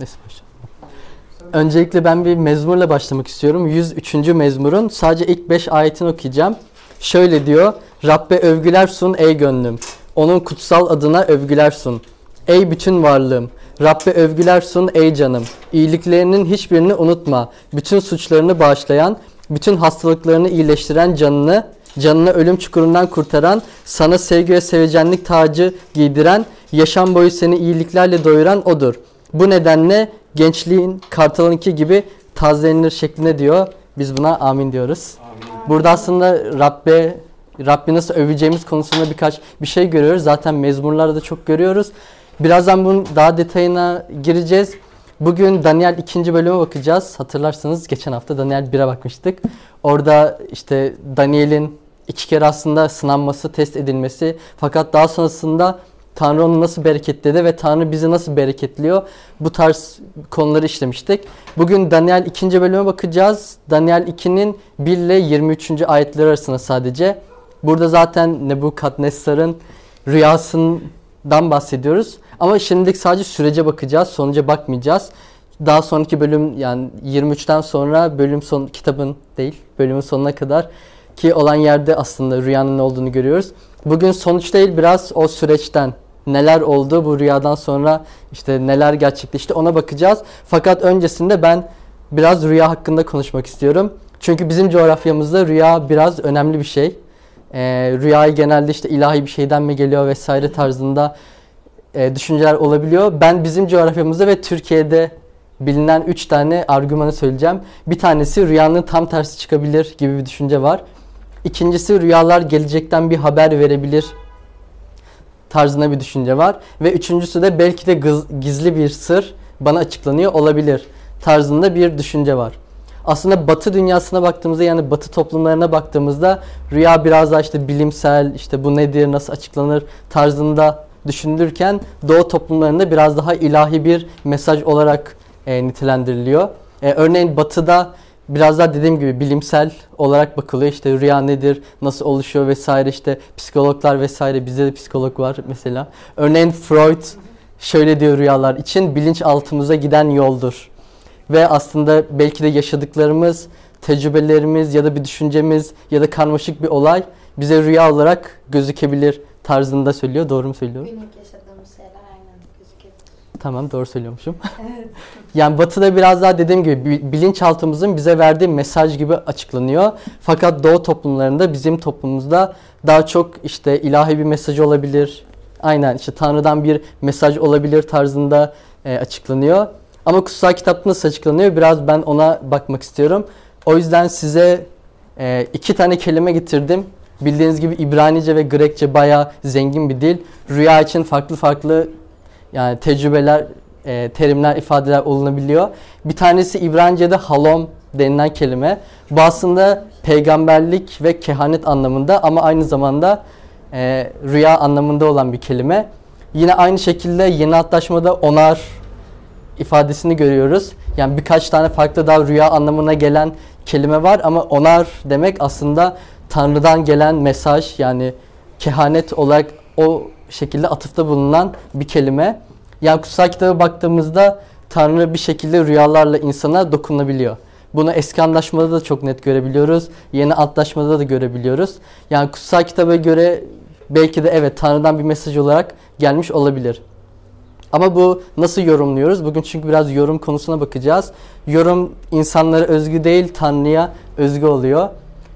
Neyse. Öncelikle ben bir mezmurla başlamak istiyorum. 103. mezmurun sadece ilk 5 ayetini okuyacağım. Şöyle diyor. Rabbe övgüler sun ey gönlüm. Onun kutsal adına övgüler sun. Ey bütün varlığım. Rabbe övgüler sun ey canım. İyiliklerinin hiçbirini unutma. Bütün suçlarını bağışlayan, bütün hastalıklarını iyileştiren canını, canını ölüm çukurundan kurtaran, sana sevgi ve sevecenlik tacı giydiren, yaşam boyu seni iyiliklerle doyuran odur. Bu nedenle gençliğin kartalınki gibi tazelenir şeklinde diyor. Biz buna amin diyoruz. Burada aslında Rabbe Rabbi nasıl öveceğimiz konusunda birkaç bir şey görüyoruz. Zaten mezmurlarda da çok görüyoruz. Birazdan bunun daha detayına gireceğiz. Bugün Daniel 2. bölüme bakacağız. Hatırlarsanız geçen hafta Daniel 1'e bakmıştık. Orada işte Daniel'in iki kere aslında sınanması, test edilmesi fakat daha sonrasında Tanrı onu nasıl bereketledi ve Tanrı bizi nasıl bereketliyor? Bu tarz konuları işlemiştik. Bugün Daniel 2. bölüme bakacağız. Daniel 2'nin 1 ile 23. ayetleri arasında sadece. Burada zaten Nebukadnezar'ın rüyasından bahsediyoruz. Ama şimdilik sadece sürece bakacağız. Sonuca bakmayacağız. Daha sonraki bölüm yani 23'ten sonra bölüm son kitabın değil bölümün sonuna kadar ki olan yerde aslında rüyanın ne olduğunu görüyoruz. Bugün sonuç değil biraz o süreçten neler oldu bu rüyadan sonra işte neler gerçekleşti ona bakacağız. Fakat öncesinde ben biraz rüya hakkında konuşmak istiyorum. Çünkü bizim coğrafyamızda rüya biraz önemli bir şey. Ee, rüyayı genelde işte ilahi bir şeyden mi geliyor vesaire tarzında e, düşünceler olabiliyor. Ben bizim coğrafyamızda ve Türkiye'de bilinen 3 tane argümanı söyleyeceğim. Bir tanesi rüyanın tam tersi çıkabilir gibi bir düşünce var. İkincisi rüyalar gelecekten bir haber verebilir tarzında bir düşünce var. Ve üçüncüsü de belki de gizli bir sır bana açıklanıyor olabilir tarzında bir düşünce var. Aslında batı dünyasına baktığımızda yani batı toplumlarına baktığımızda rüya biraz daha işte bilimsel işte bu nedir nasıl açıklanır tarzında düşünülürken doğu toplumlarında biraz daha ilahi bir mesaj olarak e, nitelendiriliyor. E, örneğin batıda biraz daha dediğim gibi bilimsel olarak bakılıyor. İşte rüya nedir, nasıl oluşuyor vesaire işte psikologlar vesaire bizde de psikolog var mesela. Örneğin Freud şöyle diyor rüyalar için bilinçaltımıza giden yoldur. Ve aslında belki de yaşadıklarımız, tecrübelerimiz ya da bir düşüncemiz ya da karmaşık bir olay bize rüya olarak gözükebilir tarzında söylüyor. Doğru mu söylüyorum? Günlük gözükebilir. Tamam doğru söylüyormuşum. Evet. yani batıda biraz daha dediğim gibi bilinçaltımızın bize verdiği mesaj gibi açıklanıyor. Fakat doğu toplumlarında bizim toplumumuzda daha çok işte ilahi bir mesaj olabilir. Aynen işte Tanrı'dan bir mesaj olabilir tarzında e, açıklanıyor. Ama kutsal kitapta nasıl açıklanıyor? Biraz ben ona bakmak istiyorum. O yüzden size e, iki tane kelime getirdim. Bildiğiniz gibi İbranice ve Grekçe bayağı zengin bir dil. Rüya için farklı farklı yani tecrübeler, e, terimler, ifadeler olunabiliyor. Bir tanesi İbranice'de halom denilen kelime. Bu aslında peygamberlik ve kehanet anlamında ama aynı zamanda e, rüya anlamında olan bir kelime. Yine aynı şekilde yeni antlaşmada onar ifadesini görüyoruz. Yani birkaç tane farklı daha rüya anlamına gelen kelime var ama onar demek aslında Tanrı'dan gelen mesaj yani kehanet olarak o şekilde atıfta bulunan bir kelime. Yani kutsal kitaba baktığımızda Tanrı bir şekilde rüyalarla insana dokunabiliyor. Bunu eski antlaşmada da çok net görebiliyoruz. Yeni antlaşmada da görebiliyoruz. Yani kutsal kitaba göre belki de evet Tanrı'dan bir mesaj olarak gelmiş olabilir. Ama bu nasıl yorumluyoruz? Bugün çünkü biraz yorum konusuna bakacağız. Yorum insanlara özgü değil, Tanrı'ya özgü oluyor.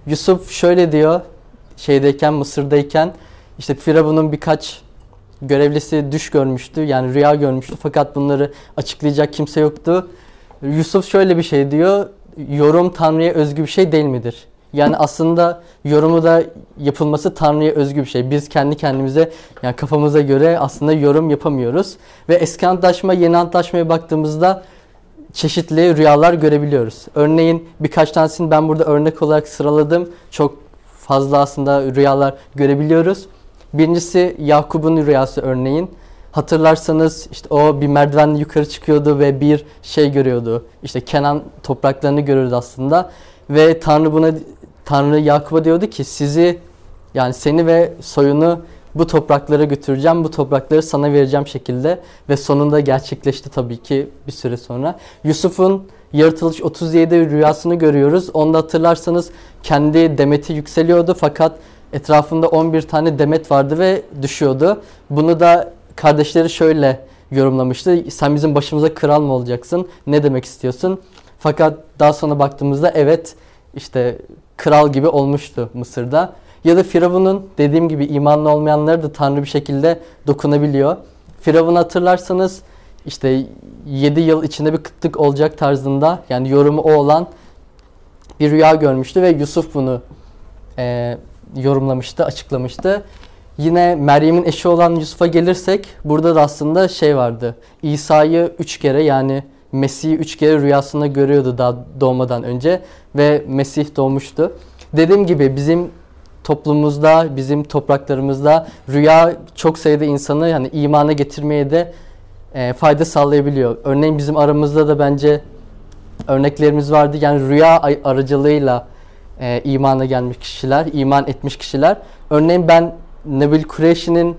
Yusuf şöyle diyor, şeydeyken, Mısır'dayken, işte Firavun'un birkaç görevlisi düş görmüştü, yani rüya görmüştü fakat bunları açıklayacak kimse yoktu. Yusuf şöyle bir şey diyor, yorum Tanrı'ya özgü bir şey değil midir? Yani aslında yorumu da yapılması Tanrı'ya özgü bir şey. Biz kendi kendimize yani kafamıza göre aslında yorum yapamıyoruz. Ve eski antlaşma yeni antlaşmaya baktığımızda çeşitli rüyalar görebiliyoruz. Örneğin birkaç tanesini ben burada örnek olarak sıraladım. Çok fazla aslında rüyalar görebiliyoruz. Birincisi Yakup'un rüyası örneğin. Hatırlarsanız işte o bir merdivenle yukarı çıkıyordu ve bir şey görüyordu. İşte Kenan topraklarını görürdü aslında. Ve Tanrı buna Tanrı Yakup'a diyordu ki sizi yani seni ve soyunu bu topraklara götüreceğim, bu toprakları sana vereceğim şekilde ve sonunda gerçekleşti tabii ki bir süre sonra. Yusuf'un yaratılış 37 rüyasını görüyoruz. Onda hatırlarsanız kendi demeti yükseliyordu fakat etrafında 11 tane demet vardı ve düşüyordu. Bunu da kardeşleri şöyle yorumlamıştı. Sen bizim başımıza kral mı olacaksın? Ne demek istiyorsun? Fakat daha sonra baktığımızda evet işte kral gibi olmuştu Mısır'da. Ya da Firavun'un dediğim gibi imanlı olmayanları da Tanrı bir şekilde dokunabiliyor. Firavun hatırlarsanız işte 7 yıl içinde bir kıtlık olacak tarzında yani yorumu o olan bir rüya görmüştü ve Yusuf bunu e, yorumlamıştı, açıklamıştı. Yine Meryem'in eşi olan Yusuf'a gelirsek burada da aslında şey vardı. İsa'yı üç kere yani Mesih'i üç kere rüyasında görüyordu daha doğmadan önce ve Mesih doğmuştu. Dediğim gibi bizim toplumumuzda, bizim topraklarımızda rüya çok sayıda insanı yani imana getirmeye de e, fayda sağlayabiliyor. Örneğin bizim aramızda da bence örneklerimiz vardı. Yani rüya aracılığıyla e, imana gelmiş kişiler, iman etmiş kişiler. Örneğin ben Nebil Kureyşi'nin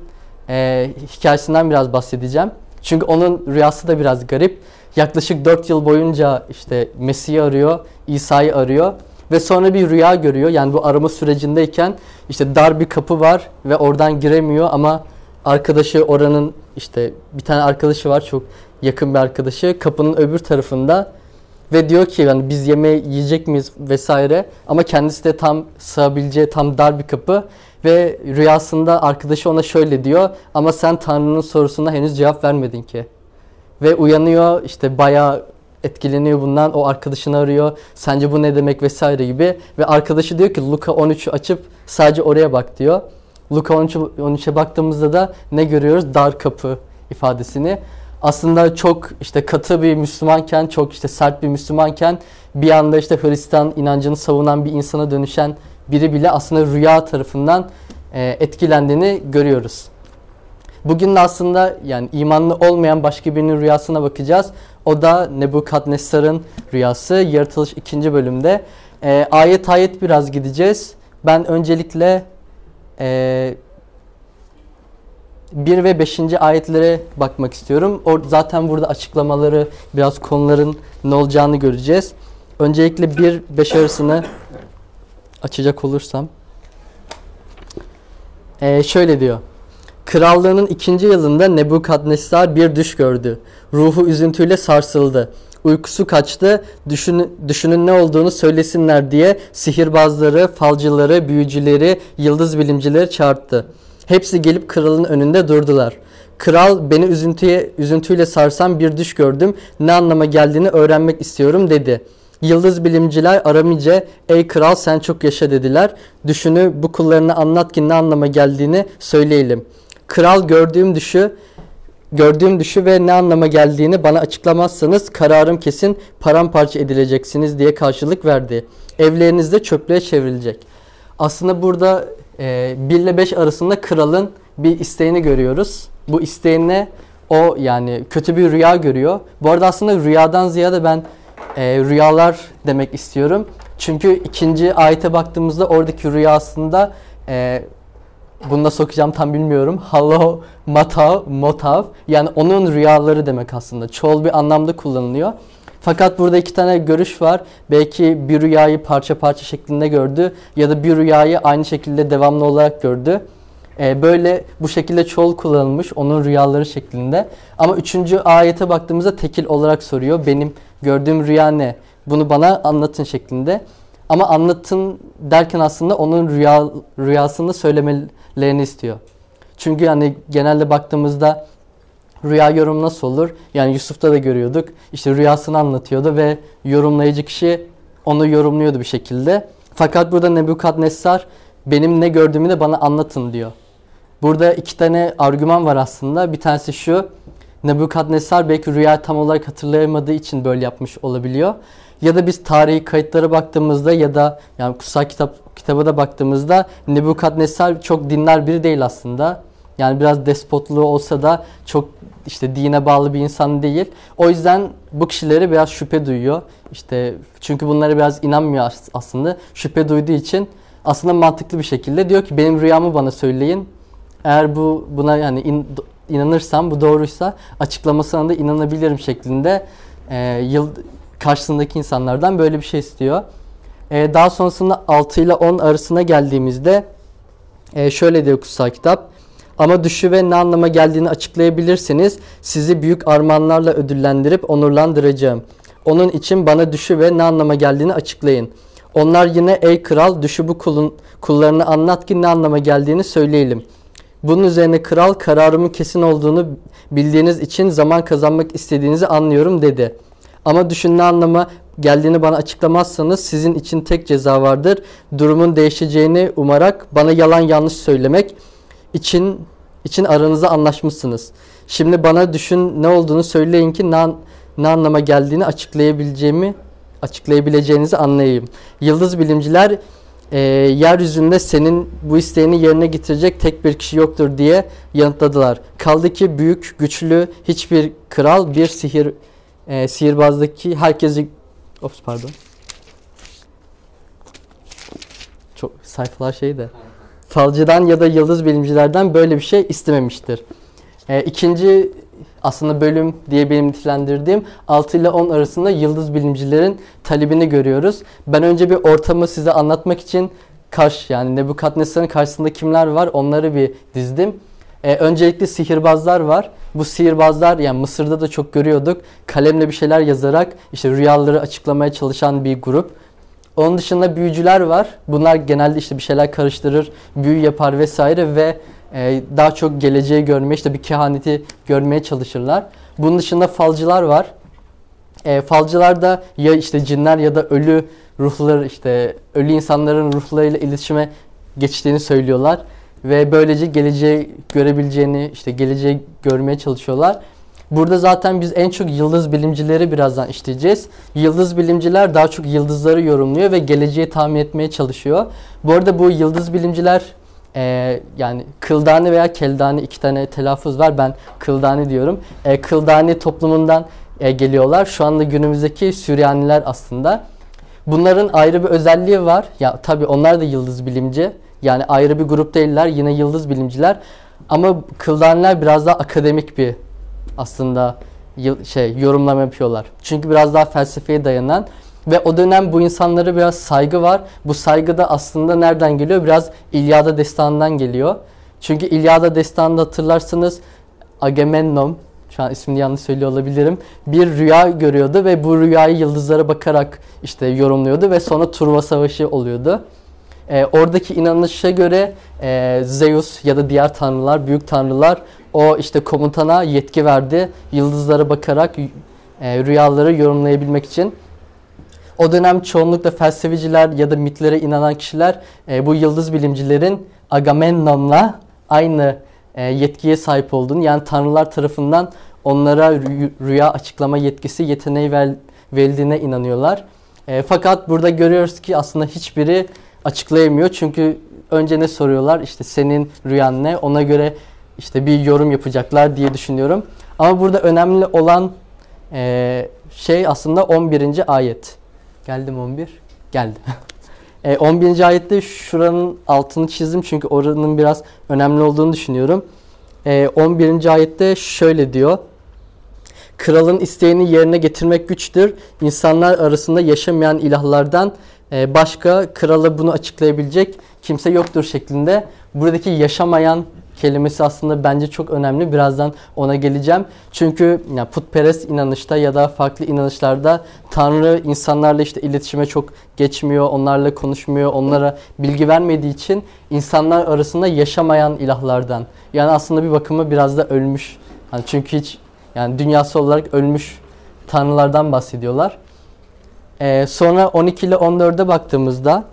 e, hikayesinden biraz bahsedeceğim. Çünkü onun rüyası da biraz garip. Yaklaşık 4 yıl boyunca işte Mesih'i arıyor, İsa'yı arıyor ve sonra bir rüya görüyor. Yani bu arama sürecindeyken işte dar bir kapı var ve oradan giremiyor ama arkadaşı oranın işte bir tane arkadaşı var çok yakın bir arkadaşı kapının öbür tarafında ve diyor ki yani biz yemeği yiyecek miyiz vesaire ama kendisi de tam sığabileceği tam dar bir kapı ve rüyasında arkadaşı ona şöyle diyor ama sen Tanrı'nın sorusuna henüz cevap vermedin ki. Ve uyanıyor işte bayağı etkileniyor bundan o arkadaşını arıyor sence bu ne demek vesaire gibi ve arkadaşı diyor ki Luka 13'ü açıp sadece oraya bak diyor. Luka 13'e baktığımızda da ne görüyoruz? Dar kapı ifadesini. Aslında çok işte katı bir Müslümanken, çok işte sert bir Müslümanken bir anda işte Hristiyan inancını savunan bir insana dönüşen biri bile aslında rüya tarafından e, etkilendiğini görüyoruz. Bugün de aslında yani imanlı olmayan başka birinin rüyasına bakacağız. O da Nebukadnessar'ın rüyası. Yaratılış 2. bölümde. E, ayet ayet biraz gideceğiz. Ben öncelikle e, 1 ve 5. ayetlere bakmak istiyorum. O, zaten burada açıklamaları, biraz konuların ne olacağını göreceğiz. Öncelikle 1-5 arasını açacak olursam. Ee, şöyle diyor. Krallığının ikinci yılında Nebukadnessar bir düş gördü. Ruhu üzüntüyle sarsıldı. Uykusu kaçtı. Düşün, düşünün ne olduğunu söylesinler diye sihirbazları, falcıları, büyücüleri, yıldız bilimcileri çağırdı. Hepsi gelip kralın önünde durdular. Kral beni üzüntüye, üzüntüyle sarsan bir düş gördüm. Ne anlama geldiğini öğrenmek istiyorum dedi. Yıldız bilimciler Aramice ey kral sen çok yaşa dediler. Düşünü bu kullarına anlat ki ne anlama geldiğini söyleyelim. Kral gördüğüm düşü gördüğüm düşü ve ne anlama geldiğini bana açıklamazsanız kararım kesin paramparça edileceksiniz diye karşılık verdi. Evlerinizde çöplüğe çevrilecek. Aslında burada e, 1 ile 5 arasında kralın bir isteğini görüyoruz. Bu isteğine o yani kötü bir rüya görüyor. Bu arada aslında rüyadan ziyade ben e, rüyalar demek istiyorum. Çünkü ikinci ayete baktığımızda oradaki rüya aslında e, bunu da sokacağım tam bilmiyorum. Hallo matav, motav yani onun rüyaları demek aslında. Çoğul bir anlamda kullanılıyor. Fakat burada iki tane görüş var. Belki bir rüyayı parça parça şeklinde gördü ya da bir rüyayı aynı şekilde devamlı olarak gördü. Ee, böyle bu şekilde çoğul kullanılmış onun rüyaları şeklinde. Ama üçüncü ayete baktığımızda tekil olarak soruyor. Benim gördüğüm rüya ne? Bunu bana anlatın şeklinde. Ama anlatın derken aslında onun rüya, rüyasını söylemelerini istiyor. Çünkü yani genelde baktığımızda rüya yorum nasıl olur? Yani Yusuf'ta da görüyorduk. İşte rüyasını anlatıyordu ve yorumlayıcı kişi onu yorumluyordu bir şekilde. Fakat burada Nebukadnessar benim ne gördüğümü de bana anlatın diyor. Burada iki tane argüman var aslında. Bir tanesi şu. Nebukadnessar belki rüya tam olarak hatırlayamadığı için böyle yapmış olabiliyor. Ya da biz tarihi kayıtlara baktığımızda ya da yani kutsal kitap kitaba da baktığımızda Nebukadnessar çok dinler biri değil aslında. Yani biraz despotluğu olsa da çok işte dine bağlı bir insan değil. O yüzden bu kişileri biraz şüphe duyuyor. İşte çünkü bunlara biraz inanmıyor aslında. Şüphe duyduğu için aslında mantıklı bir şekilde diyor ki benim rüyamı bana söyleyin. Eğer bu buna yani in- inanırsam bu doğruysa açıklamasına da inanabilirim şeklinde e, yıl karşısındaki insanlardan böyle bir şey istiyor. E, daha sonrasında 6 ile 10 arasına geldiğimizde e, şöyle diyor kutsal kitap. Ama düşü ve ne anlama geldiğini açıklayabilirseniz sizi büyük armağanlarla ödüllendirip onurlandıracağım. Onun için bana düşü ve ne anlama geldiğini açıklayın. Onlar yine ey kral düşü bu kulun, kullarına anlat ki ne anlama geldiğini söyleyelim. Bunun üzerine kral kararımın kesin olduğunu bildiğiniz için zaman kazanmak istediğinizi anlıyorum dedi. Ama düşün ne anlama geldiğini bana açıklamazsanız sizin için tek ceza vardır. Durumun değişeceğini umarak bana yalan yanlış söylemek için için aranızda anlaşmışsınız. Şimdi bana düşün ne olduğunu söyleyin ki ne, ne anlama geldiğini açıklayabileceğimi açıklayabileceğinizi anlayayım. Yıldız bilimciler e, yeryüzünde senin bu isteğini yerine getirecek tek bir kişi yoktur diye yanıtladılar. Kaldı ki büyük, güçlü hiçbir kral bir sihir e, sihirbazdaki herkesi Ops pardon. Çok sayfalar şey de. Falcıdan ya da yıldız bilimcilerden böyle bir şey istememiştir. E, ikinci aslında bölüm diye benim nitelendirdiğim 6 ile 10 arasında yıldız bilimcilerin talebini görüyoruz. Ben önce bir ortamı size anlatmak için karşı yani Nebukadnesar'ın karşısında kimler var onları bir dizdim. E, öncelikle sihirbazlar var. Bu sihirbazlar yani Mısır'da da çok görüyorduk. Kalemle bir şeyler yazarak işte rüyaları açıklamaya çalışan bir grup. Onun dışında büyücüler var. Bunlar genelde işte bir şeyler karıştırır, büyü yapar vesaire ve e, daha çok geleceği görmeye işte bir kehaneti görmeye çalışırlar. Bunun dışında falcılar var. E, falcılar da ya işte cinler ya da ölü ruhlar işte ölü insanların ruhlarıyla iletişime geçtiğini söylüyorlar ve böylece geleceği görebileceğini işte geleceği görmeye çalışıyorlar. Burada zaten biz en çok yıldız bilimcileri birazdan işleyeceğiz. Yıldız bilimciler daha çok yıldızları yorumluyor ve geleceği tahmin etmeye çalışıyor. Bu arada bu yıldız bilimciler e, yani Kıldani veya Keldani iki tane telaffuz var. Ben Kıldani diyorum. E, Kıldani toplumundan e, geliyorlar. Şu anda günümüzdeki Süryaniler aslında. Bunların ayrı bir özelliği var. Ya tabii onlar da yıldız bilimci. Yani ayrı bir grup değiller. Yine yıldız bilimciler. Ama Kıldaniler biraz daha akademik bir aslında şey yorumlama yapıyorlar. Çünkü biraz daha felsefeye dayanan ve o dönem bu insanlara biraz saygı var. Bu saygı da aslında nereden geliyor? Biraz İlyada destanından geliyor. Çünkü İlyada destanında hatırlarsınız Agamemnon şu an ismini yanlış söylüyor olabilirim. Bir rüya görüyordu ve bu rüyayı yıldızlara bakarak işte yorumluyordu ve sonra Truva Savaşı oluyordu. Ee, oradaki inanışa göre e, Zeus ya da diğer tanrılar, büyük tanrılar o işte komutana yetki verdi. Yıldızlara bakarak e, rüyaları yorumlayabilmek için. O dönem çoğunlukla felsefeciler ya da mitlere inanan kişiler e, bu yıldız bilimcilerin Agamemnon'la aynı e, yetkiye sahip olduğunu yani tanrılar tarafından onlara rü- rüya açıklama yetkisi yeteneği ver, verildiğine inanıyorlar. E, fakat burada görüyoruz ki aslında hiçbiri açıklayamıyor. Çünkü önce ne soruyorlar? İşte senin rüyan ne? Ona göre işte bir yorum yapacaklar diye düşünüyorum. Ama burada önemli olan e, şey aslında 11. ayet. Geldim 11. Geldi. E, 11. ayette şuranın altını çizdim çünkü oranın biraz önemli olduğunu düşünüyorum. E, 11. ayette şöyle diyor. Kralın isteğini yerine getirmek güçtür. İnsanlar arasında yaşamayan ilahlardan e, başka krala bunu açıklayabilecek kimse yoktur şeklinde. Buradaki yaşamayan kelimesi aslında bence çok önemli. Birazdan ona geleceğim. Çünkü ya putperest inanışta ya da farklı inanışlarda Tanrı insanlarla işte iletişime çok geçmiyor, onlarla konuşmuyor, onlara bilgi vermediği için insanlar arasında yaşamayan ilahlardan. Yani aslında bir bakıma biraz da ölmüş. Hani çünkü hiç yani dünyası olarak ölmüş tanrılardan bahsediyorlar. Ee, sonra 12 ile 14'e baktığımızda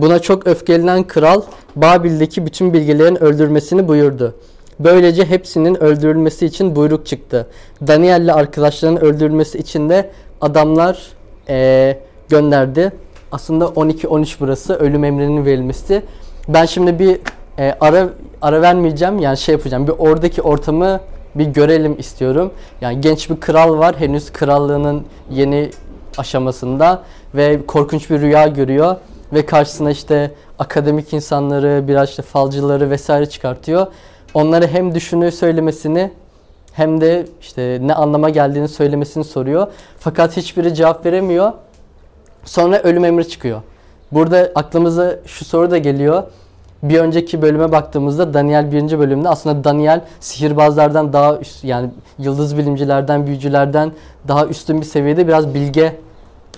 Buna çok öfkelenen kral Babil'deki bütün bilgelerin öldürmesini buyurdu. Böylece hepsinin öldürülmesi için buyruk çıktı. Daniel ile arkadaşlarının öldürülmesi için de adamlar eee, gönderdi. Aslında 12-13 burası ölüm emrinin verilmesi. Ben şimdi bir eee, ara ara vermeyeceğim yani şey yapacağım. Bir oradaki ortamı bir görelim istiyorum. Yani genç bir kral var henüz krallığının yeni aşamasında ve korkunç bir rüya görüyor ve karşısına işte akademik insanları, biraz işte falcıları vesaire çıkartıyor. Onlara hem düşünü söylemesini hem de işte ne anlama geldiğini söylemesini soruyor. Fakat hiçbiri cevap veremiyor. Sonra ölüm emri çıkıyor. Burada aklımıza şu soru da geliyor. Bir önceki bölüme baktığımızda Daniel birinci bölümde aslında Daniel sihirbazlardan daha üst, yani yıldız bilimcilerden, büyücülerden daha üstün bir seviyede biraz bilge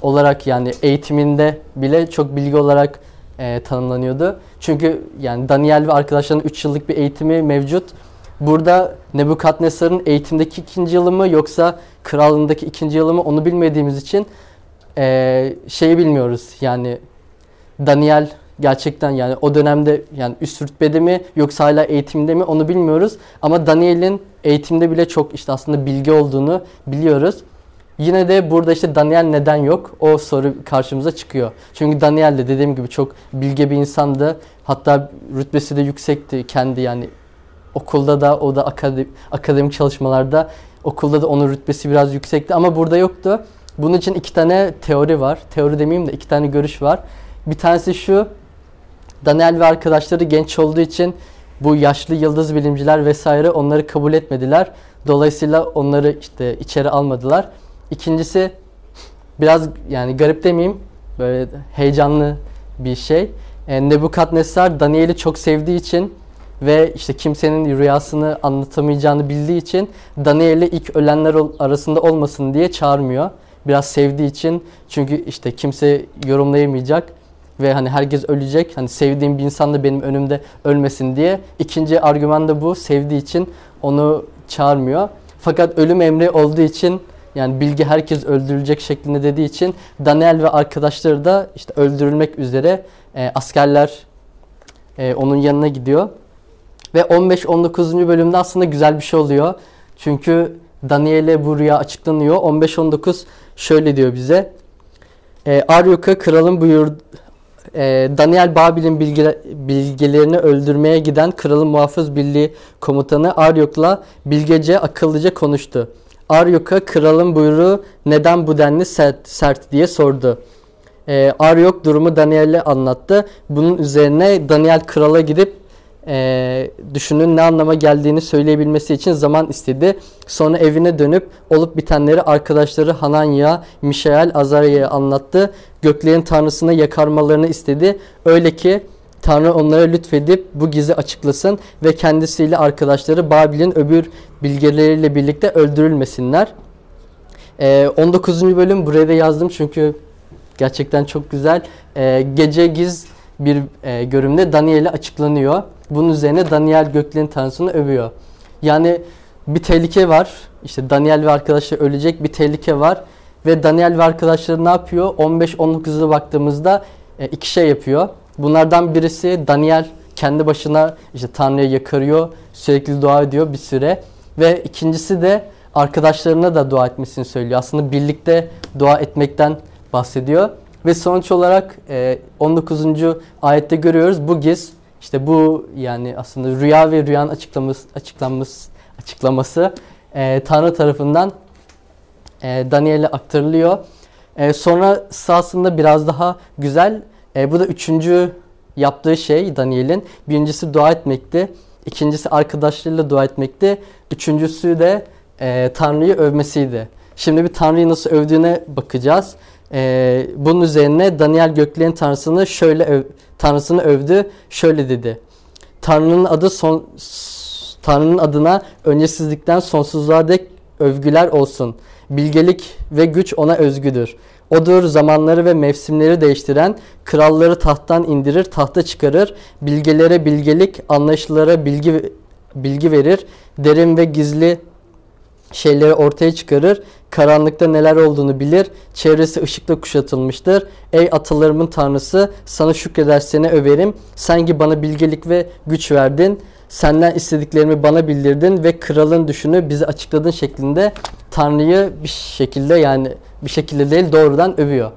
olarak yani eğitiminde bile çok bilgi olarak e, tanımlanıyordu. Çünkü yani Daniel ve arkadaşlarının 3 yıllık bir eğitimi mevcut. Burada Nebukadnesar'ın eğitimdeki ikinci yılı mı yoksa krallığındaki ikinci yılı mı onu bilmediğimiz için e, şeyi bilmiyoruz. Yani Daniel gerçekten yani o dönemde yani üst rütbede mi yoksa hala eğitimde mi onu bilmiyoruz. Ama Daniel'in eğitimde bile çok işte aslında bilgi olduğunu biliyoruz. Yine de burada işte Daniel neden yok? O soru karşımıza çıkıyor. Çünkü Daniel de dediğim gibi çok bilge bir insandı. Hatta rütbesi de yüksekti kendi yani okulda da o da akademik, akademik çalışmalarda okulda da onun rütbesi biraz yüksekti ama burada yoktu. Bunun için iki tane teori var. Teori demeyeyim de iki tane görüş var. Bir tanesi şu. Daniel ve arkadaşları genç olduğu için bu yaşlı yıldız bilimciler vesaire onları kabul etmediler. Dolayısıyla onları işte içeri almadılar. İkincisi biraz yani garip demeyeyim böyle heyecanlı bir şey. E, Nebukadnezar Daniel'i çok sevdiği için ve işte kimsenin rüyasını anlatamayacağını bildiği için Daniel'i ilk ölenler arasında olmasın diye çağırmıyor. Biraz sevdiği için çünkü işte kimse yorumlayamayacak ve hani herkes ölecek. Hani sevdiğim bir insan da benim önümde ölmesin diye. İkinci argüman da bu. Sevdiği için onu çağırmıyor. Fakat ölüm emri olduğu için yani bilgi herkes öldürülecek şeklinde dediği için Daniel ve arkadaşları da işte öldürülmek üzere e, askerler e, onun yanına gidiyor. Ve 15-19. bölümde aslında güzel bir şey oluyor. Çünkü Daniel'e bu rüya açıklanıyor. 15-19 şöyle diyor bize. E, Aryok'a kralın buyur e, Daniel Babil'in bilgi, bilgilerini öldürmeye giden kralın muhafız birliği komutanı Aryok'la bilgece akıllıca konuştu. Aryok'a kralın buyruğu neden bu denli sert, sert diye sordu. E, Aryok durumu Daniel'e anlattı. Bunun üzerine Daniel krala gidip e, düşünün ne anlama geldiğini söyleyebilmesi için zaman istedi. Sonra evine dönüp olup bitenleri arkadaşları Hananya, Mişael, Azarya'ya anlattı. Göklerin tanrısına yakarmalarını istedi. Öyle ki Tanrı onlara lütfedip bu gizi açıklasın ve kendisiyle arkadaşları Babil'in öbür bilgeleriyle birlikte öldürülmesinler. Ee, 19. bölüm buraya da yazdım çünkü gerçekten çok güzel. Ee, gece giz bir e, görümde Daniel'e açıklanıyor. Bunun üzerine Daniel göklerin tanrısını övüyor. Yani bir tehlike var. İşte Daniel ve arkadaşları ölecek bir tehlike var. Ve Daniel ve arkadaşları ne yapıyor? 15-19'a baktığımızda e, iki şey yapıyor. Bunlardan birisi Daniel kendi başına işte Tanrı'ya yakarıyor. Sürekli dua ediyor bir süre. Ve ikincisi de arkadaşlarına da dua etmesini söylüyor. Aslında birlikte dua etmekten bahsediyor. Ve sonuç olarak 19. ayette görüyoruz bu giz işte bu yani aslında rüya ve rüyanın açıklaması açıklanması açıklaması e, Tanrı tarafından e, Daniel'e aktarılıyor. E, sonra aslında biraz daha güzel. E, bu da üçüncü yaptığı şey Daniel'in. Birincisi dua etmekti. İkincisi arkadaşlarıyla dua etmekti. Üçüncüsü de e, Tanrı'yı övmesiydi. Şimdi bir Tanrı'yı nasıl övdüğüne bakacağız. E, bunun üzerine Daniel göklerin tanrısını şöyle öv, tanrısını övdü. Şöyle dedi. Tanrı'nın adı son Tanrı'nın adına öncesizlikten sonsuzluğa dek övgüler olsun. Bilgelik ve güç ona özgüdür. Odur zamanları ve mevsimleri değiştiren, kralları tahttan indirir, tahta çıkarır, bilgelere bilgelik, anlayışlılara bilgi bilgi verir, derin ve gizli şeyleri ortaya çıkarır, karanlıkta neler olduğunu bilir, çevresi ışıkla kuşatılmıştır. Ey atalarımın tanrısı, sana şükreder seni överim. Sen ki bana bilgelik ve güç verdin. Senden istediklerimi bana bildirdin ve kralın düşünü bize açıkladın şeklinde Tanrı'yı bir şekilde yani bir şekilde değil doğrudan övüyor.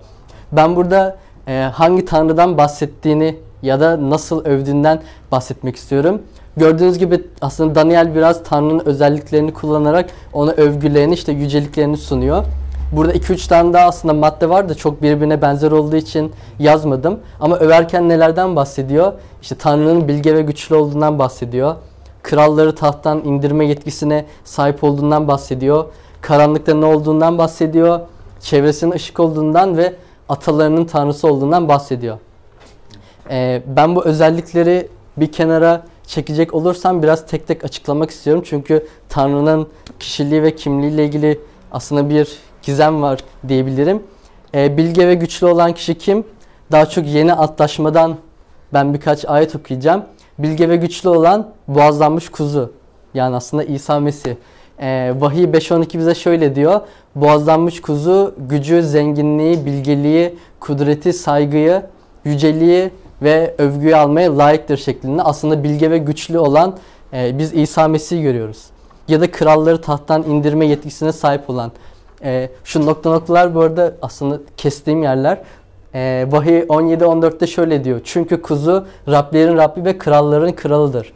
Ben burada e, hangi Tanrı'dan bahsettiğini ya da nasıl övdüğünden bahsetmek istiyorum. Gördüğünüz gibi aslında Daniel biraz Tanrı'nın özelliklerini kullanarak ona övgülerini işte yüceliklerini sunuyor. Burada 2-3 tane daha aslında madde var da çok birbirine benzer olduğu için yazmadım. Ama överken nelerden bahsediyor? İşte Tanrı'nın bilge ve güçlü olduğundan bahsediyor. Kralları tahttan indirme yetkisine sahip olduğundan bahsediyor. Karanlıkta ne olduğundan bahsediyor. Çevresinin ışık olduğundan ve atalarının tanrısı olduğundan bahsediyor. Ee, ben bu özellikleri bir kenara çekecek olursam biraz tek tek açıklamak istiyorum. Çünkü Tanrı'nın kişiliği ve kimliğiyle ilgili aslında bir gizem var diyebilirim. Ee, bilge ve güçlü olan kişi kim? Daha çok yeni antlaşmadan ben birkaç ayet okuyacağım. Bilge ve güçlü olan boğazlanmış kuzu. Yani aslında İsa Mesih. Ee, Vahiy 5.12 bize şöyle diyor. Boğazlanmış kuzu gücü, zenginliği, bilgeliği, kudreti, saygıyı, yüceliği ve övgüyü almaya layıktır şeklinde. Aslında bilge ve güçlü olan e, biz İsa Mesih'i görüyoruz. Ya da kralları tahttan indirme yetkisine sahip olan. E, şu nokta noktalar bu arada aslında kestiğim yerler. E, Vahiy 17-14'te şöyle diyor. Çünkü kuzu Rablerin Rabbi ve kralların kralıdır.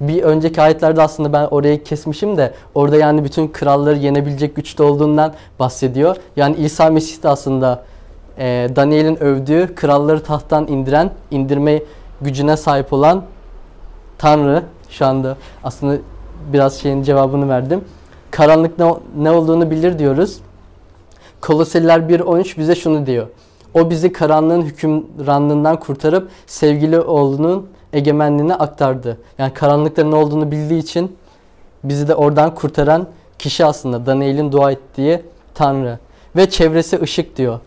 Bir önceki ayetlerde aslında ben orayı kesmişim de orada yani bütün kralları yenebilecek güçte olduğundan bahsediyor. Yani İsa Mesih de aslında e, Daniel'in övdüğü kralları tahttan indiren, indirme gücüne sahip olan Tanrı şu anda aslında biraz şeyin cevabını verdim. Karanlık ne, ne olduğunu bilir diyoruz. Koloseliler 1.13 bize şunu diyor. O bizi karanlığın hükümranlığından kurtarıp sevgili oğlunun egemenliğine aktardı. Yani karanlıkta ne olduğunu bildiği için bizi de oradan kurtaran kişi aslında Daniel'in dua ettiği Tanrı. Ve çevresi ışık diyor.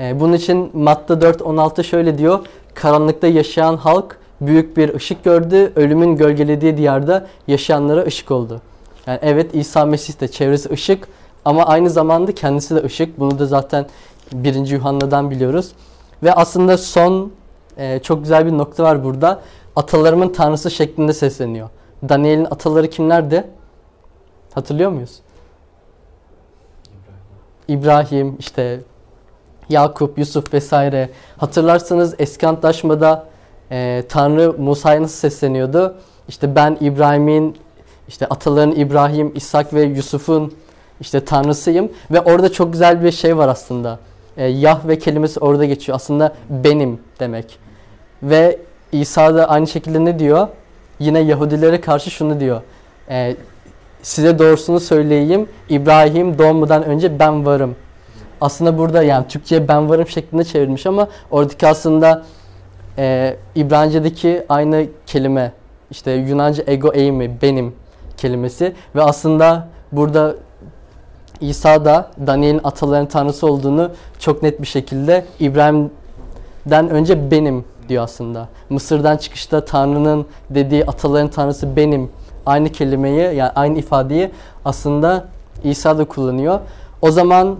Ee, bunun için Matta 4.16 şöyle diyor. Karanlıkta yaşayan halk büyük bir ışık gördü. Ölümün gölgelediği diyarda yaşayanlara ışık oldu. Yani evet İsa Mesih de çevresi ışık ama aynı zamanda kendisi de ışık. Bunu da zaten 1. Yuhanna'dan biliyoruz. Ve aslında son e, çok güzel bir nokta var burada. Atalarımın tanrısı şeklinde sesleniyor. Daniel'in ataları kimlerdi? Hatırlıyor muyuz? İbrahim, işte Yakup, Yusuf vesaire. Hatırlarsanız eski antlaşmada e, Tanrı Musa'ya nasıl sesleniyordu? İşte ben İbrahim'in, işte ataların İbrahim, İshak ve Yusuf'un işte tanrısıyım. Ve orada çok güzel bir şey var aslında. E, Yahve kelimesi orada geçiyor. Aslında benim demek. Ve İsa da aynı şekilde ne diyor? Yine Yahudilere karşı şunu diyor. E, size doğrusunu söyleyeyim. İbrahim doğmadan önce ben varım. Aslında burada yani Türkçe'ye ben varım şeklinde çevrilmiş ama oradaki aslında e, İbranice'deki aynı kelime işte Yunanca ego eimi benim kelimesi ve aslında burada İsa da Daniel'in atalarının tanrısı olduğunu çok net bir şekilde İbrahim'den önce benim diyor aslında. Mısır'dan çıkışta Tanrı'nın dediği ataların tanrısı benim aynı kelimeyi yani aynı ifadeyi aslında İsa da kullanıyor. O zaman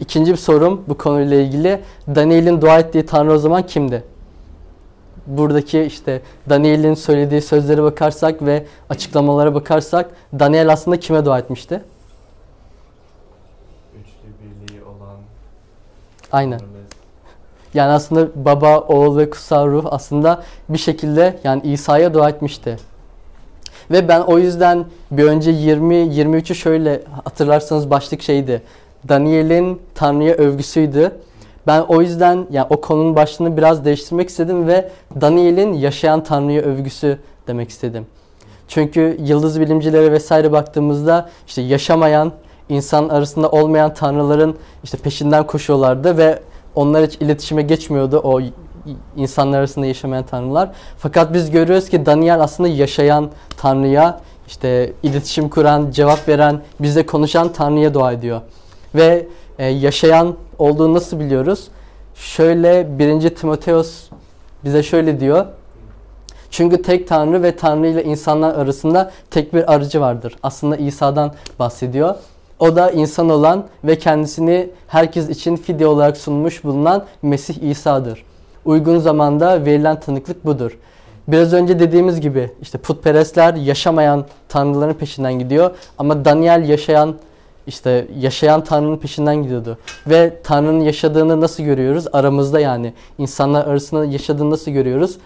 ikinci bir sorum bu konuyla ilgili. Daniel'in dua ettiği Tanrı o zaman kimdi? Buradaki işte Daniel'in söylediği sözlere bakarsak ve açıklamalara bakarsak Daniel aslında kime dua etmişti? Üçlü birliği olan Aynen. Tanrımız. Yani aslında baba, oğul ve kutsal ruh aslında bir şekilde yani İsa'ya dua etmişti. Ve ben o yüzden bir önce 20-23'ü şöyle hatırlarsanız başlık şeydi. Daniel'in Tanrı'ya övgüsüydü. Ben o yüzden yani o konunun başlığını biraz değiştirmek istedim ve Daniel'in yaşayan Tanrı'ya övgüsü demek istedim. Çünkü yıldız bilimcilere vesaire baktığımızda işte yaşamayan, insan arasında olmayan tanrıların işte peşinden koşuyorlardı ve onlar hiç iletişime geçmiyordu o insanlar arasında yaşamayan tanrılar. Fakat biz görüyoruz ki Daniel aslında yaşayan tanrıya işte iletişim kuran, cevap veren, bize konuşan tanrıya dua ediyor. Ve e, yaşayan olduğunu nasıl biliyoruz? Şöyle 1. Timoteos bize şöyle diyor. Çünkü tek Tanrı ve Tanrı ile insanlar arasında tek bir aracı vardır. Aslında İsa'dan bahsediyor. O da insan olan ve kendisini herkes için fidye olarak sunmuş bulunan Mesih İsa'dır. Uygun zamanda verilen tanıklık budur. Biraz önce dediğimiz gibi işte putperestler yaşamayan tanrıların peşinden gidiyor ama Daniel yaşayan işte yaşayan Tanrı'nın peşinden gidiyordu. Ve Tanrı'nın yaşadığını nasıl görüyoruz? Aramızda yani insanlar arasında yaşadığını nasıl görüyoruz?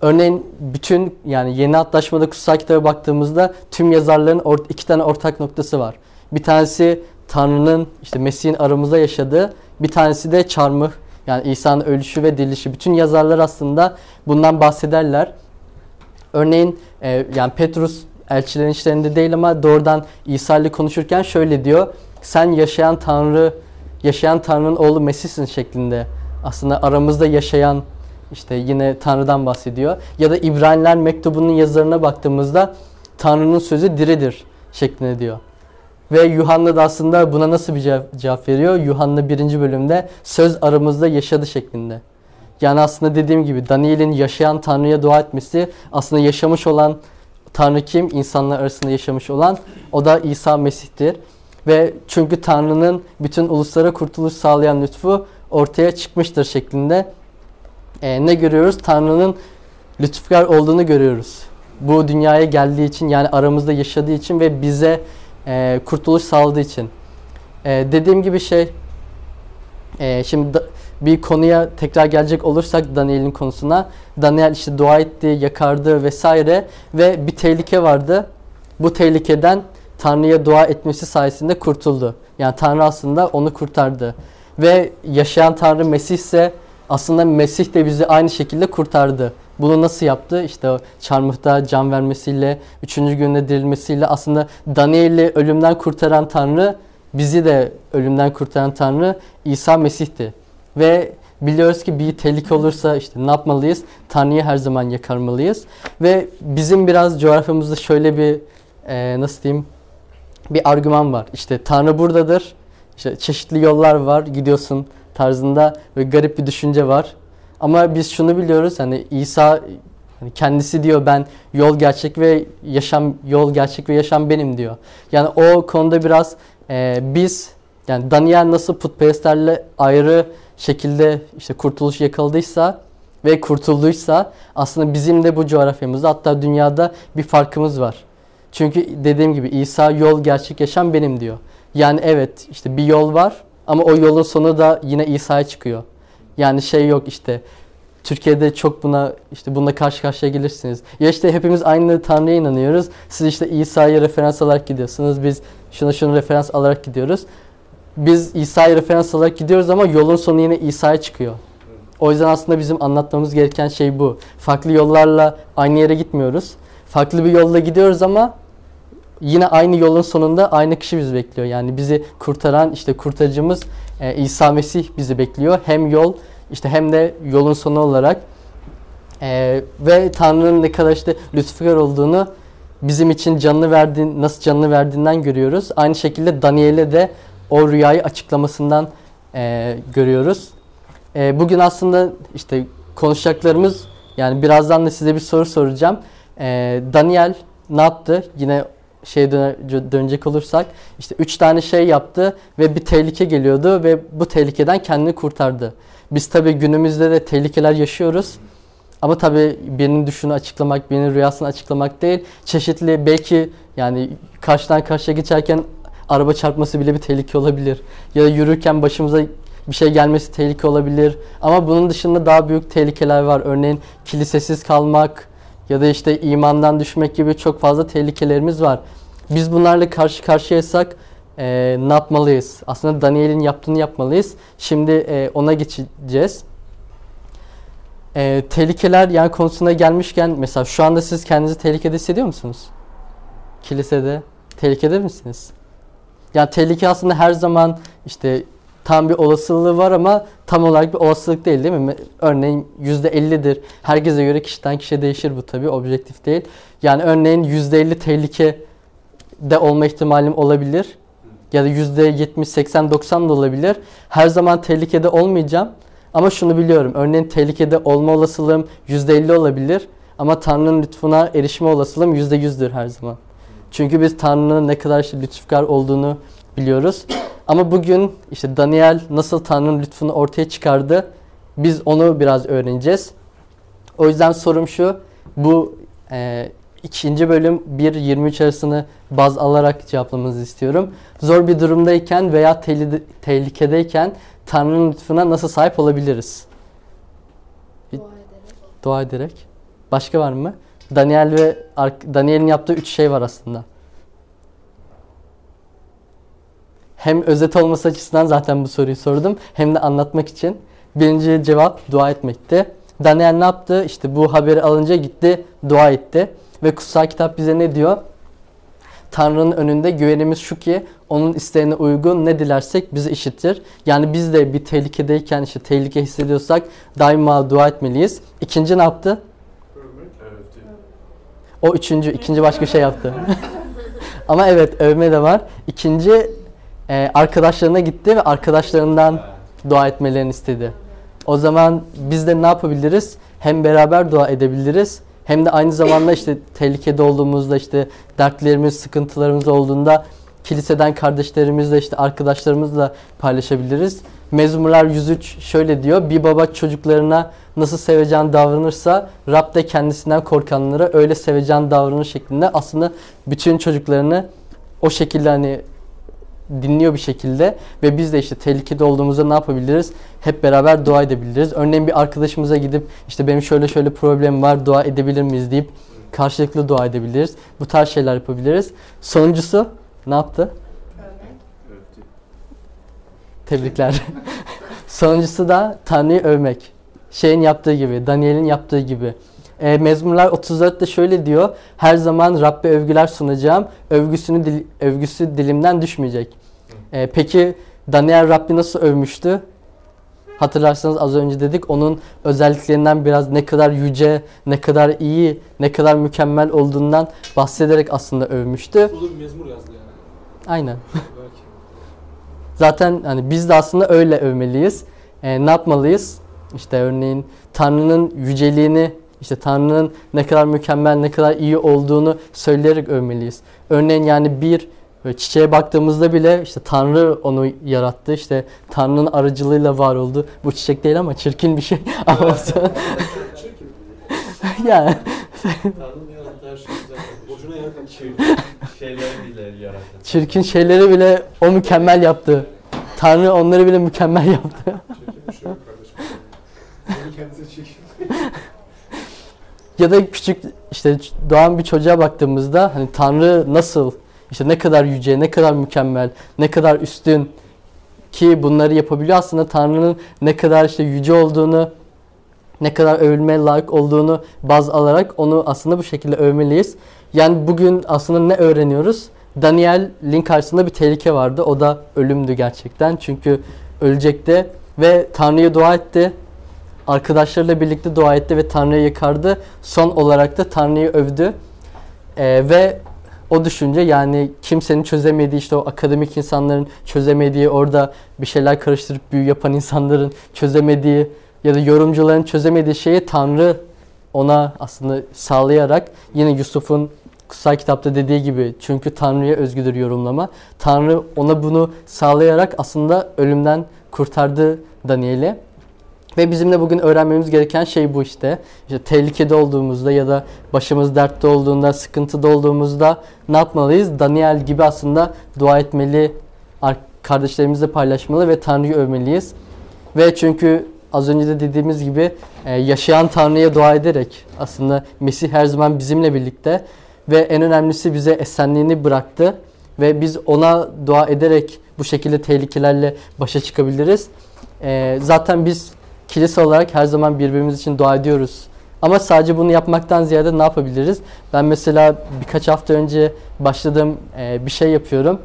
Örneğin bütün yani yeni antlaşmada kutsal kitaba baktığımızda tüm yazarların iki tane ortak noktası var. Bir tanesi Tanrı'nın işte Mesih'in aramızda yaşadığı, bir tanesi de çarmıh yani İsa'nın ölüşü ve dirilişi. Bütün yazarlar aslında bundan bahsederler. Örneğin e, yani Petrus elçilerin işlerinde değil ama doğrudan İsa ile konuşurken şöyle diyor. Sen yaşayan Tanrı, yaşayan Tanrı'nın oğlu Mesih'sin şeklinde. Aslında aramızda yaşayan işte yine Tanrı'dan bahsediyor. Ya da İbraniler mektubunun yazarına baktığımızda Tanrı'nın sözü diridir şeklinde diyor. Ve Yuhanna da aslında buna nasıl bir cevap, cevap veriyor? Yuhanna 1. bölümde söz aramızda yaşadı şeklinde. Yani aslında dediğim gibi Daniel'in yaşayan Tanrı'ya dua etmesi aslında yaşamış olan Tanrı kim? İnsanlar arasında yaşamış olan o da İsa Mesih'tir. Ve çünkü Tanrı'nın bütün uluslara kurtuluş sağlayan lütfu ortaya çıkmıştır şeklinde. Ee, ne görüyoruz? Tanrı'nın lütufkar olduğunu görüyoruz. Bu dünyaya geldiği için yani aramızda yaşadığı için ve bize e, kurtuluş sağladığı için. E, dediğim gibi şey e, şimdi da, bir konuya tekrar gelecek olursak Daniel'in konusuna. Daniel işte dua etti, yakardı vesaire ve bir tehlike vardı. Bu tehlikeden Tanrı'ya dua etmesi sayesinde kurtuldu. Yani Tanrı aslında onu kurtardı. Ve yaşayan Tanrı Mesih ise aslında Mesih de bizi aynı şekilde kurtardı. Bunu nasıl yaptı? İşte çarmıhta can vermesiyle, üçüncü günde dirilmesiyle aslında Daniel'i ölümden kurtaran Tanrı, bizi de ölümden kurtaran Tanrı İsa Mesih'ti. Ve biliyoruz ki bir tehlike olursa işte ne yapmalıyız? Tanrı'yı her zaman yakarmalıyız. Ve bizim biraz coğrafyamızda şöyle bir e, nasıl diyeyim bir argüman var. İşte Tanrı buradadır. İşte çeşitli yollar var. Gidiyorsun tarzında ve garip bir düşünce var. Ama biz şunu biliyoruz hani İsa hani kendisi diyor ben yol gerçek ve yaşam yol gerçek ve yaşam benim diyor. Yani o konuda biraz e, biz yani Daniel nasıl putperestlerle ayrı şekilde işte kurtuluş yakaladıysa ve kurtulduysa aslında bizim de bu coğrafyamızda hatta dünyada bir farkımız var. Çünkü dediğim gibi İsa yol gerçek yaşam benim diyor. Yani evet işte bir yol var ama o yolun sonu da yine İsa'ya çıkıyor. Yani şey yok işte Türkiye'de çok buna işte bununla karşı karşıya gelirsiniz. Ya işte hepimiz aynı Tanrı'ya inanıyoruz. Siz işte İsa'ya referans alarak gidiyorsunuz. Biz şuna şunu referans alarak gidiyoruz. Biz İsa'ya referans alarak gidiyoruz ama yolun sonu yine İsa'ya çıkıyor. O yüzden aslında bizim anlatmamız gereken şey bu. Farklı yollarla aynı yere gitmiyoruz. Farklı bir yolda gidiyoruz ama yine aynı yolun sonunda aynı kişi bizi bekliyor. Yani bizi kurtaran işte kurtarıcımız e, İsa Mesih bizi bekliyor. Hem yol işte hem de yolun sonu olarak e, ve Tanrı'nın ne kadar işte lütfukar olduğunu bizim için canını verdiğin, nasıl canını verdiğinden görüyoruz. Aynı şekilde Daniel'e de o rüyayı açıklamasından e, görüyoruz. E, bugün aslında işte konuşacaklarımız yani birazdan da size bir soru soracağım. E, Daniel ne yaptı? Yine şey dönecek olursak işte üç tane şey yaptı ve bir tehlike geliyordu ve bu tehlikeden kendini kurtardı. Biz tabi günümüzde de tehlikeler yaşıyoruz. Ama tabi birinin düşünü açıklamak, birinin rüyasını açıklamak değil. Çeşitli belki yani karşıdan karşıya geçerken araba çarpması bile bir tehlike olabilir. Ya da yürürken başımıza bir şey gelmesi tehlike olabilir. Ama bunun dışında daha büyük tehlikeler var. Örneğin kilisesiz kalmak ya da işte imandan düşmek gibi çok fazla tehlikelerimiz var. Biz bunlarla karşı karşıyaysak e, ne yapmalıyız? Aslında Daniel'in yaptığını yapmalıyız. Şimdi e, ona geçeceğiz. E, tehlikeler yani konusuna gelmişken mesela şu anda siz kendinizi tehlikede hissediyor musunuz? Kilisede tehlikede misiniz? Yani tehlike aslında her zaman işte tam bir olasılığı var ama tam olarak bir olasılık değil değil mi? Örneğin %50'dir. Herkese göre kişiden kişiye değişir bu tabii objektif değil. Yani örneğin %50 tehlike de olma ihtimalim olabilir. Ya da %70, 80, 90 da olabilir. Her zaman tehlikede olmayacağım. Ama şunu biliyorum. Örneğin tehlikede olma olasılığım %50 olabilir. Ama Tanrı'nın lütfuna erişme olasılığım %100'dür her zaman. Çünkü biz Tanrı'nın ne kadar lütufkar olduğunu biliyoruz. Ama bugün işte Daniel nasıl Tanrı'nın lütfunu ortaya çıkardı biz onu biraz öğreneceğiz. O yüzden sorum şu. Bu e, ikinci bölüm 1-23 arasını baz alarak cevaplamanızı istiyorum. Zor bir durumdayken veya tehlikedeyken Tanrı'nın lütfuna nasıl sahip olabiliriz? Dua ederek. Dua ederek. Başka var mı? Daniel ve Daniel'in yaptığı üç şey var aslında. Hem özet olması açısından zaten bu soruyu sordum hem de anlatmak için. Birinci cevap dua etmekti. Daniel ne yaptı? İşte bu haberi alınca gitti, dua etti. Ve kutsal kitap bize ne diyor? Tanrı'nın önünde güvenimiz şu ki onun isteğine uygun ne dilersek bizi işitir. Yani biz de bir tehlikedeyken işte tehlike hissediyorsak daima dua etmeliyiz. İkinci ne yaptı? O üçüncü, ikinci başka şey yaptı. Ama evet övme de var. İkinci e, arkadaşlarına gitti ve arkadaşlarından dua etmelerini istedi. O zaman biz de ne yapabiliriz? Hem beraber dua edebiliriz hem de aynı zamanda işte tehlikede olduğumuzda işte dertlerimiz, sıkıntılarımız olduğunda kiliseden kardeşlerimizle işte arkadaşlarımızla paylaşabiliriz. Mezmurlar 103 şöyle diyor. Bir baba çocuklarına nasıl sevecen davranırsa Rab de kendisinden korkanlara öyle sevecen davranır şeklinde aslında bütün çocuklarını o şekilde hani dinliyor bir şekilde ve biz de işte tehlikede olduğumuzda ne yapabiliriz? Hep beraber dua edebiliriz. Örneğin bir arkadaşımıza gidip işte benim şöyle şöyle problem var dua edebilir miyiz deyip karşılıklı dua edebiliriz. Bu tarz şeyler yapabiliriz. Sonuncusu ne yaptı? Tebrikler. Sonuncusu da Tanrı'yı övmek. Şeyin yaptığı gibi, Daniel'in yaptığı gibi. E, Mezmurlar 34'te şöyle diyor. Her zaman Rabbe övgüler sunacağım. Övgüsünü dil- övgüsü dilimden düşmeyecek. E, peki Daniel Rabbi nasıl övmüştü? Hatırlarsanız az önce dedik onun özelliklerinden biraz ne kadar yüce, ne kadar iyi, ne kadar mükemmel olduğundan bahsederek aslında övmüştü. Sulu bir mezmur yazdı yani. Aynen. Zaten hani biz de aslında öyle övmeliyiz. E, ne yapmalıyız? İşte örneğin Tanrı'nın yüceliğini, işte Tanrı'nın ne kadar mükemmel, ne kadar iyi olduğunu söyleyerek övmeliyiz. Örneğin yani bir böyle çiçeğe baktığımızda bile işte Tanrı onu yarattı. İşte Tanrı'nın aracılığıyla var oldu. Bu çiçek değil ama çirkin bir şey. Ama yani şey. Çirkin şeyleri bile yarattı. çirkin şeyleri bile o mükemmel yaptı. Tanrı onları bile mükemmel yaptı. Çirkin bir şey. Ya da küçük işte doğan bir çocuğa baktığımızda hani Tanrı nasıl işte ne kadar yüce, ne kadar mükemmel, ne kadar üstün ki bunları yapabiliyor aslında Tanrı'nın ne kadar işte yüce olduğunu, ne kadar övülmeye layık olduğunu baz alarak onu aslında bu şekilde övmeliyiz. Yani bugün aslında ne öğreniyoruz? Daniel'in karşısında bir tehlike vardı. O da ölümdü gerçekten. Çünkü ölecekti ve Tanrı'ya dua etti arkadaşlarıyla birlikte dua etti ve Tanrı'yı yakardı. Son olarak da Tanrı'yı övdü. Ee, ve o düşünce yani kimsenin çözemediği işte o akademik insanların çözemediği orada bir şeyler karıştırıp büyü yapan insanların çözemediği ya da yorumcuların çözemediği şeyi Tanrı ona aslında sağlayarak yine Yusuf'un kutsal kitapta dediği gibi çünkü Tanrı'ya özgüdür yorumlama. Tanrı ona bunu sağlayarak aslında ölümden kurtardı Daniel'i. Ve bizim de bugün öğrenmemiz gereken şey bu işte. İşte tehlikede olduğumuzda ya da başımız dertte olduğunda, sıkıntıda olduğumuzda ne yapmalıyız? Daniel gibi aslında dua etmeli, ar- kardeşlerimizle paylaşmalı ve Tanrı'yı övmeliyiz. Ve çünkü az önce de dediğimiz gibi e, yaşayan Tanrı'ya dua ederek aslında Mesih her zaman bizimle birlikte ve en önemlisi bize esenliğini bıraktı ve biz ona dua ederek bu şekilde tehlikelerle başa çıkabiliriz. E, zaten biz kilise olarak her zaman birbirimiz için dua ediyoruz. Ama sadece bunu yapmaktan ziyade ne yapabiliriz? Ben mesela birkaç hafta önce başladığım e, bir şey yapıyorum.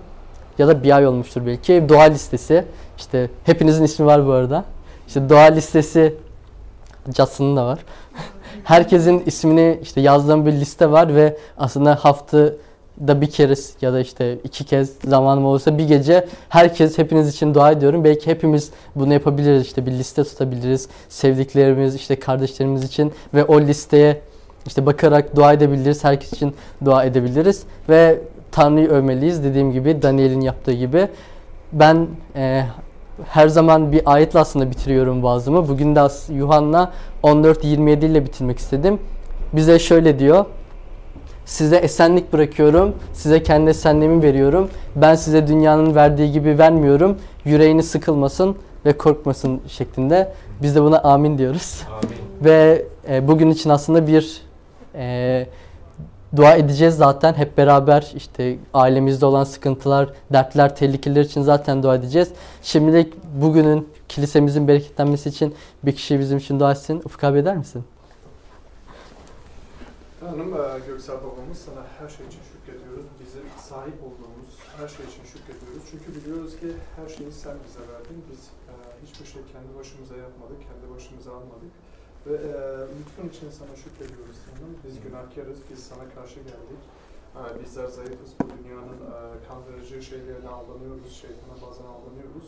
Ya da bir ay olmuştur belki. Dua listesi. İşte hepinizin ismi var bu arada. İşte dua listesi Justin'ın da var. Herkesin ismini işte yazdığım bir liste var ve aslında haftada bir kere ya da işte iki kez zamanım olursa bir gece herkes hepiniz için dua ediyorum. Belki hepimiz bunu yapabiliriz işte bir liste tutabiliriz. Sevdiklerimiz işte kardeşlerimiz için ve o listeye işte bakarak dua edebiliriz. Herkes için dua edebiliriz ve Tanrı'yı övmeliyiz. Dediğim gibi Daniel'in yaptığı gibi. Ben e, her zaman bir ayetle aslında bitiriyorum vaazımı. Bugün de Yuhanna 14-27 ile bitirmek istedim. Bize şöyle diyor. Size esenlik bırakıyorum. Size kendi esenliğimi veriyorum. Ben size dünyanın verdiği gibi vermiyorum. Yüreğini sıkılmasın ve korkmasın şeklinde. Biz de buna amin diyoruz. Amin. Ve e, bugün için aslında bir e, dua edeceğiz zaten hep beraber işte ailemizde olan sıkıntılar, dertler, tehlikeler için zaten dua edeceğiz. Şimdilik bugünün kilisemizin bereketlenmesi için bir kişi bizim için dua etsin. Ufuk abi eder misin? Tanrım e, Göksel babamız sana her şey için şükrediyoruz. Bize sahip olduğumuz her şey için şükrediyoruz. Çünkü biliyoruz ki her şeyi sen bize verdin. Biz e, hiçbir şey kendi başımıza yapmadık, kendi başımıza almadık. Ve e, lütfun için sana şükrediyoruz Tanrım. Biz günahkarız, biz sana karşı geldik. E, bizler zayıfız, bu dünyanın e, kandırıcı şeylerine aldanıyoruz, şeytana bazen aldanıyoruz.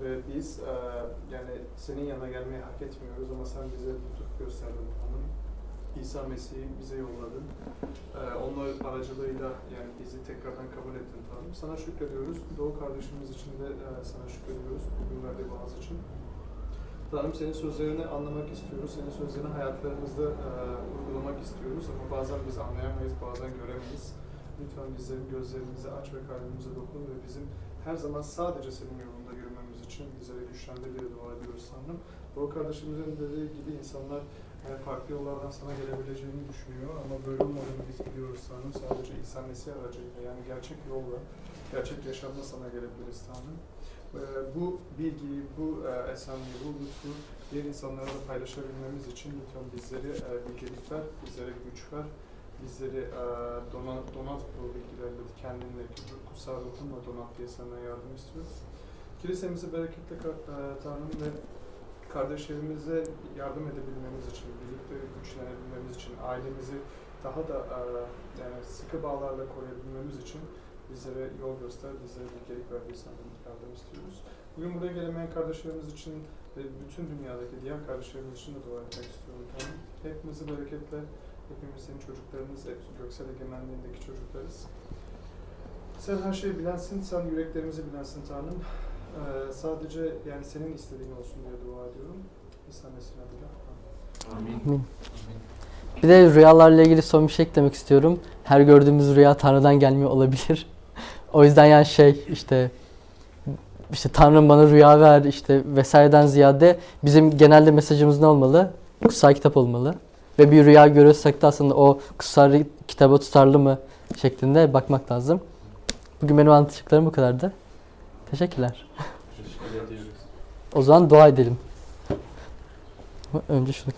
Ve biz e, yani senin yanına gelmeyi hak etmiyoruz ama sen bize lütuf gösterdin Tanrım. İsa Mesih'i bize yolladın. Ee, onlar aracılığıyla yani bizi tekrardan kabul ettin Tanrım. Sana şükrediyoruz. Doğu kardeşimiz için de e, sana şükrediyoruz. Bugün verdiği vaaz için. Tanrım senin sözlerini anlamak istiyoruz. Senin sözlerini hayatlarımızda e, uygulamak istiyoruz. Ama bazen biz anlayamayız, bazen göremeyiz. Lütfen bizlerin gözlerimizi aç ve kalbimize dokun ve bizim her zaman sadece senin yolunda yürümemiz için bizleri güçlendir diye dua ediyoruz Tanrım. Doğu kardeşimizin dediği gibi insanlar farklı yollardan sana gelebileceğini düşünüyor ama böyle olmadığını biz biliyoruz Tanrım. Sadece İsa Mesih aracıyla yani gerçek yolla, gerçek yaşamla sana gelebiliriz Tanrım. Ee, bu bilgiyi, bu e, esenliği, bu lütfu diğer insanlara da paylaşabilmemiz için lütfen bizleri e, bilgelik ver, bizlere güç ver, bizleri e, donat, donat bu bilgilerle kendindeki bu kutsal ruhunla donat diye sana yardım istiyoruz. Kilisemizi bereketle Tanrım ve kardeşlerimize yardım edebilmemiz için, birlikte güçlenebilmemiz için, ailemizi daha da e, yani sıkı bağlarla koruyabilmemiz için bizlere yol göster, bizlere bilgelik ver senden yardım istiyoruz. Bugün buraya gelemeyen kardeşlerimiz için ve bütün dünyadaki diğer kardeşlerimiz için de dua etmek istiyorum. Tanrım. Hepimizi bereketle, hepimiz senin çocuklarımız, hep göksel egemenliğindeki çocuklarız. Sen her şeyi bilensin, sen yüreklerimizi bilensin Tanrım. Ee, sadece yani senin istediğin olsun diye dua ediyorum. İsa Mesih'in adıyla. Amin. Amin. Bir de rüyalarla ilgili son bir şey eklemek istiyorum. Her gördüğümüz rüya Tanrı'dan gelmiyor olabilir. o yüzden yani şey işte işte Tanrım bana rüya ver işte vesaireden ziyade bizim genelde mesajımız ne olmalı? Kutsal kitap olmalı. Ve bir rüya görüyorsak da aslında o kutsal kitaba tutarlı mı şeklinde bakmak lazım. Bugün benim anlatacaklarım bu kadardı. Teşekkürler. Teşekkür ediyoruz. O zaman dua edelim. Önce şunu